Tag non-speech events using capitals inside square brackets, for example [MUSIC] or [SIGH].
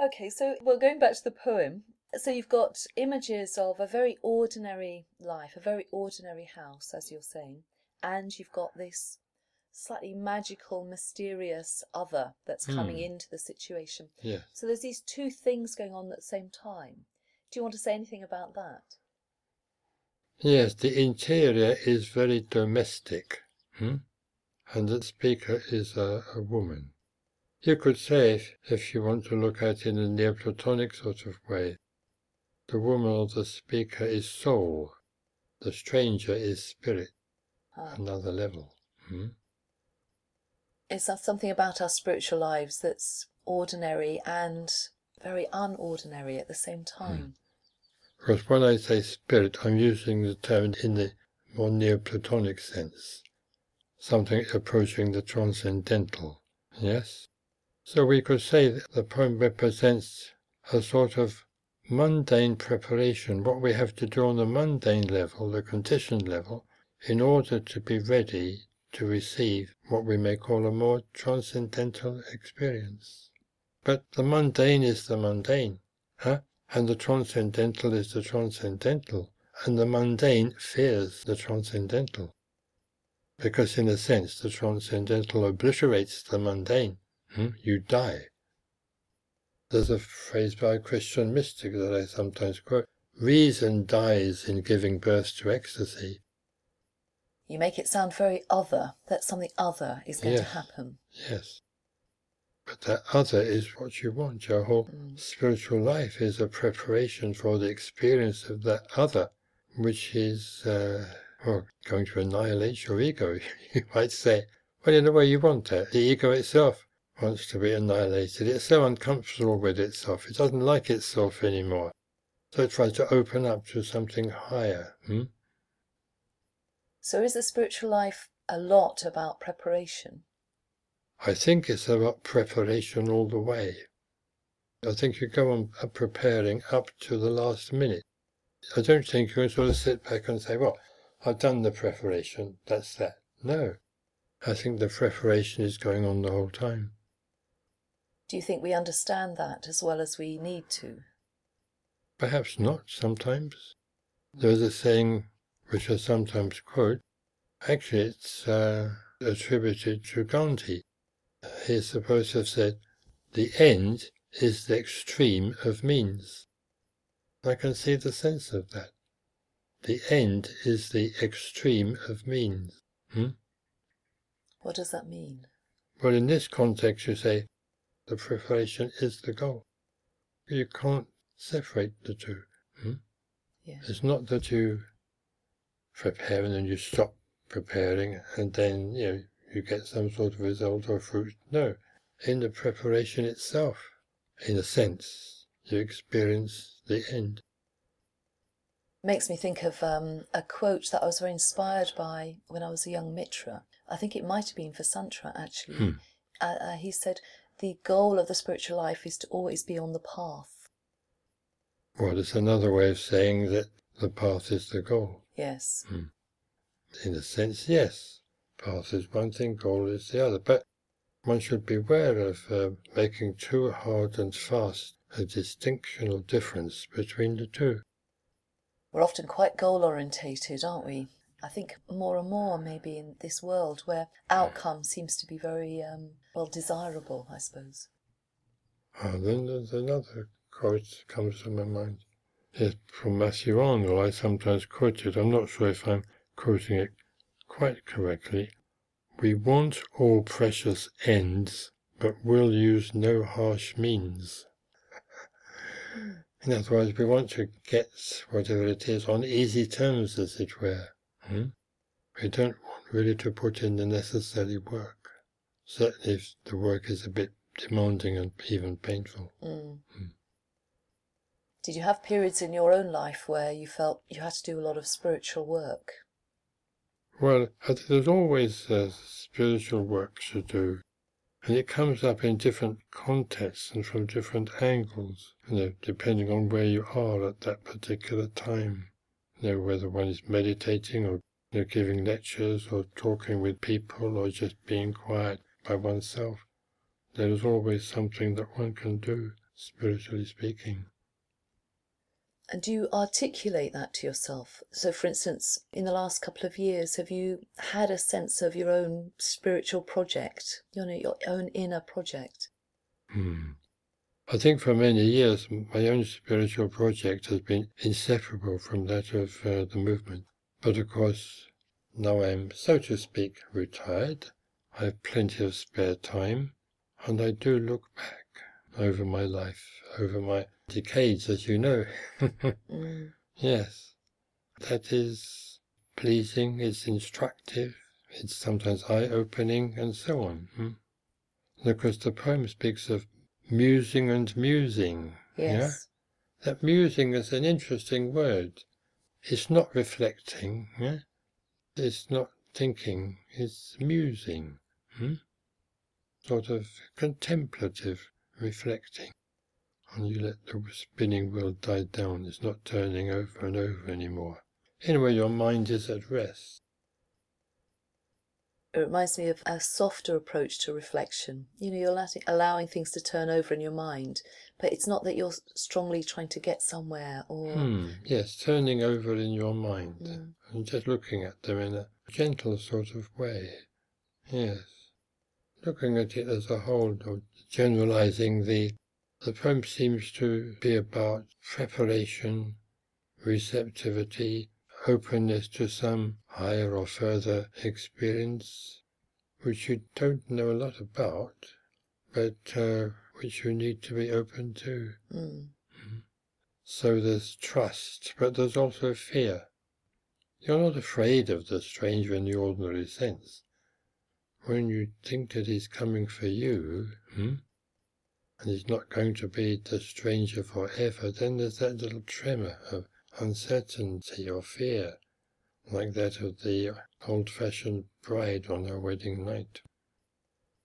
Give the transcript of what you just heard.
Okay, so well, going back to the poem, so you've got images of a very ordinary life, a very ordinary house, as you're saying, and you've got this slightly magical, mysterious other that's coming Hmm. into the situation. Yeah. So there's these two things going on at the same time. Do you want to say anything about that? Yes, the interior is very domestic, hmm? and the speaker is a, a woman. You could say, if, if you want to look at it in a Neoplatonic sort of way, the woman or the speaker is soul, the stranger is spirit, Ah. another level. Hmm? Is that something about our spiritual lives that's ordinary and very unordinary at the same time? Because when I say spirit, I'm using the term in the more Neoplatonic sense, something approaching the transcendental. Yes? So we could say that the poem represents a sort of mundane preparation, what we have to do on the mundane level, the conditioned level, in order to be ready to receive what we may call a more transcendental experience. But the mundane is the mundane, huh? and the transcendental is the transcendental, and the mundane fears the transcendental. Because, in a sense, the transcendental obliterates the mundane. Hmm? You die. There's a phrase by a Christian mystic that I sometimes quote Reason dies in giving birth to ecstasy. You make it sound very other, that something other is going to happen. Yes. But that other is what you want. Your whole Mm. spiritual life is a preparation for the experience of that other, which is uh, well, going to annihilate your ego. [LAUGHS] You might say, well, in a way, you want that. The ego itself wants to be annihilated. It's so uncomfortable with itself. It doesn't like itself anymore. So it tries to open up to something higher. Hmm? So is the spiritual life a lot about preparation? I think it's about preparation all the way. I think you go on uh, preparing up to the last minute. I don't think you can sort of sit back and say, well, I've done the preparation, that's that. No. I think the preparation is going on the whole time. Do you think we understand that as well as we need to? Perhaps not sometimes. There's a saying which I sometimes quote. Actually, it's uh, attributed to Gandhi. He's supposed to have said, the end is the extreme of means. I can see the sense of that. The end is the extreme of means. Hmm? What does that mean? Well, in this context, you say the preparation is the goal. You can't separate the two. Hmm? Yeah. It's not that you prepare and then you stop preparing and then you know you get some sort of result or fruit. No, in the preparation itself, in a sense, you experience the end. Makes me think of um, a quote that I was very inspired by when I was a young mitra. I think it might have been Vessantara actually. Hmm. Uh, uh, he said, The goal of the spiritual life is to always be on the path. Well, it's another way of saying that the path is the goal. Yes. In a sense, yes. Path is one thing, goal is the other. But one should beware of uh, making too hard and fast a distinction or difference between the two. We're often quite goal orientated, aren't we? I think more and more maybe in this world where outcome seems to be very um, well desirable, I suppose. And then there's another quote that comes to my mind. It's from Matthew Arnold. I sometimes quote it. I'm not sure if I'm quoting it quite correctly. We want all precious ends, but will use no harsh means. [LAUGHS] In other words, we want to get whatever it is on easy terms, as it were. Hmm? We don't want really to put in the necessary work, certainly if the work is a bit demanding and even painful. Mm. Mm. Did you have periods in your own life where you felt you had to do a lot of spiritual work? Well, there's always uh, spiritual work to do, and it comes up in different contexts and from different angles, you know, depending on where you are at that particular time. You know, whether one is meditating or you know, giving lectures or talking with people or just being quiet by oneself. There is always something that one can do spiritually speaking. And do you articulate that to yourself? So, for instance, in the last couple of years, have you had a sense of your own spiritual project, you know, your own inner project? Hmm. I think for many years my own spiritual project has been inseparable from that of uh, the movement. But of course, now I'm, so to speak, retired. I have plenty of spare time, and I do look back over my life, over my decades, as you know. [LAUGHS] mm. Yes, that is pleasing, it's instructive, it's sometimes eye opening, and so on. Hmm? And of course, the poem speaks of musing and musing. Yes. Yeah? That musing is an interesting word. It's not reflecting, yeah? it's not thinking, it's musing. Hmm? Sort of contemplative reflecting. And you let the spinning wheel die down. It's not turning over and over anymore. Anyway, your mind is at rest. It reminds me of a softer approach to reflection. You know, you're letting, allowing things to turn over in your mind, but it's not that you're strongly trying to get somewhere or. Hmm, yes, turning over in your mind Mm. and just looking at them in a gentle sort of way. Yes. Looking at it as a whole, or generalizing the the poem seems to be about preparation, receptivity, openness to some higher or further experience, which you don't know a lot about, but uh, which you need to be open to. Mm. So there's trust, but there's also fear. You're not afraid of the stranger in the ordinary sense. When you think that he's coming for you, hmm, and he's not going to be the stranger forever, then there's that little tremor of uncertainty or fear, like that of the old fashioned bride on her wedding night.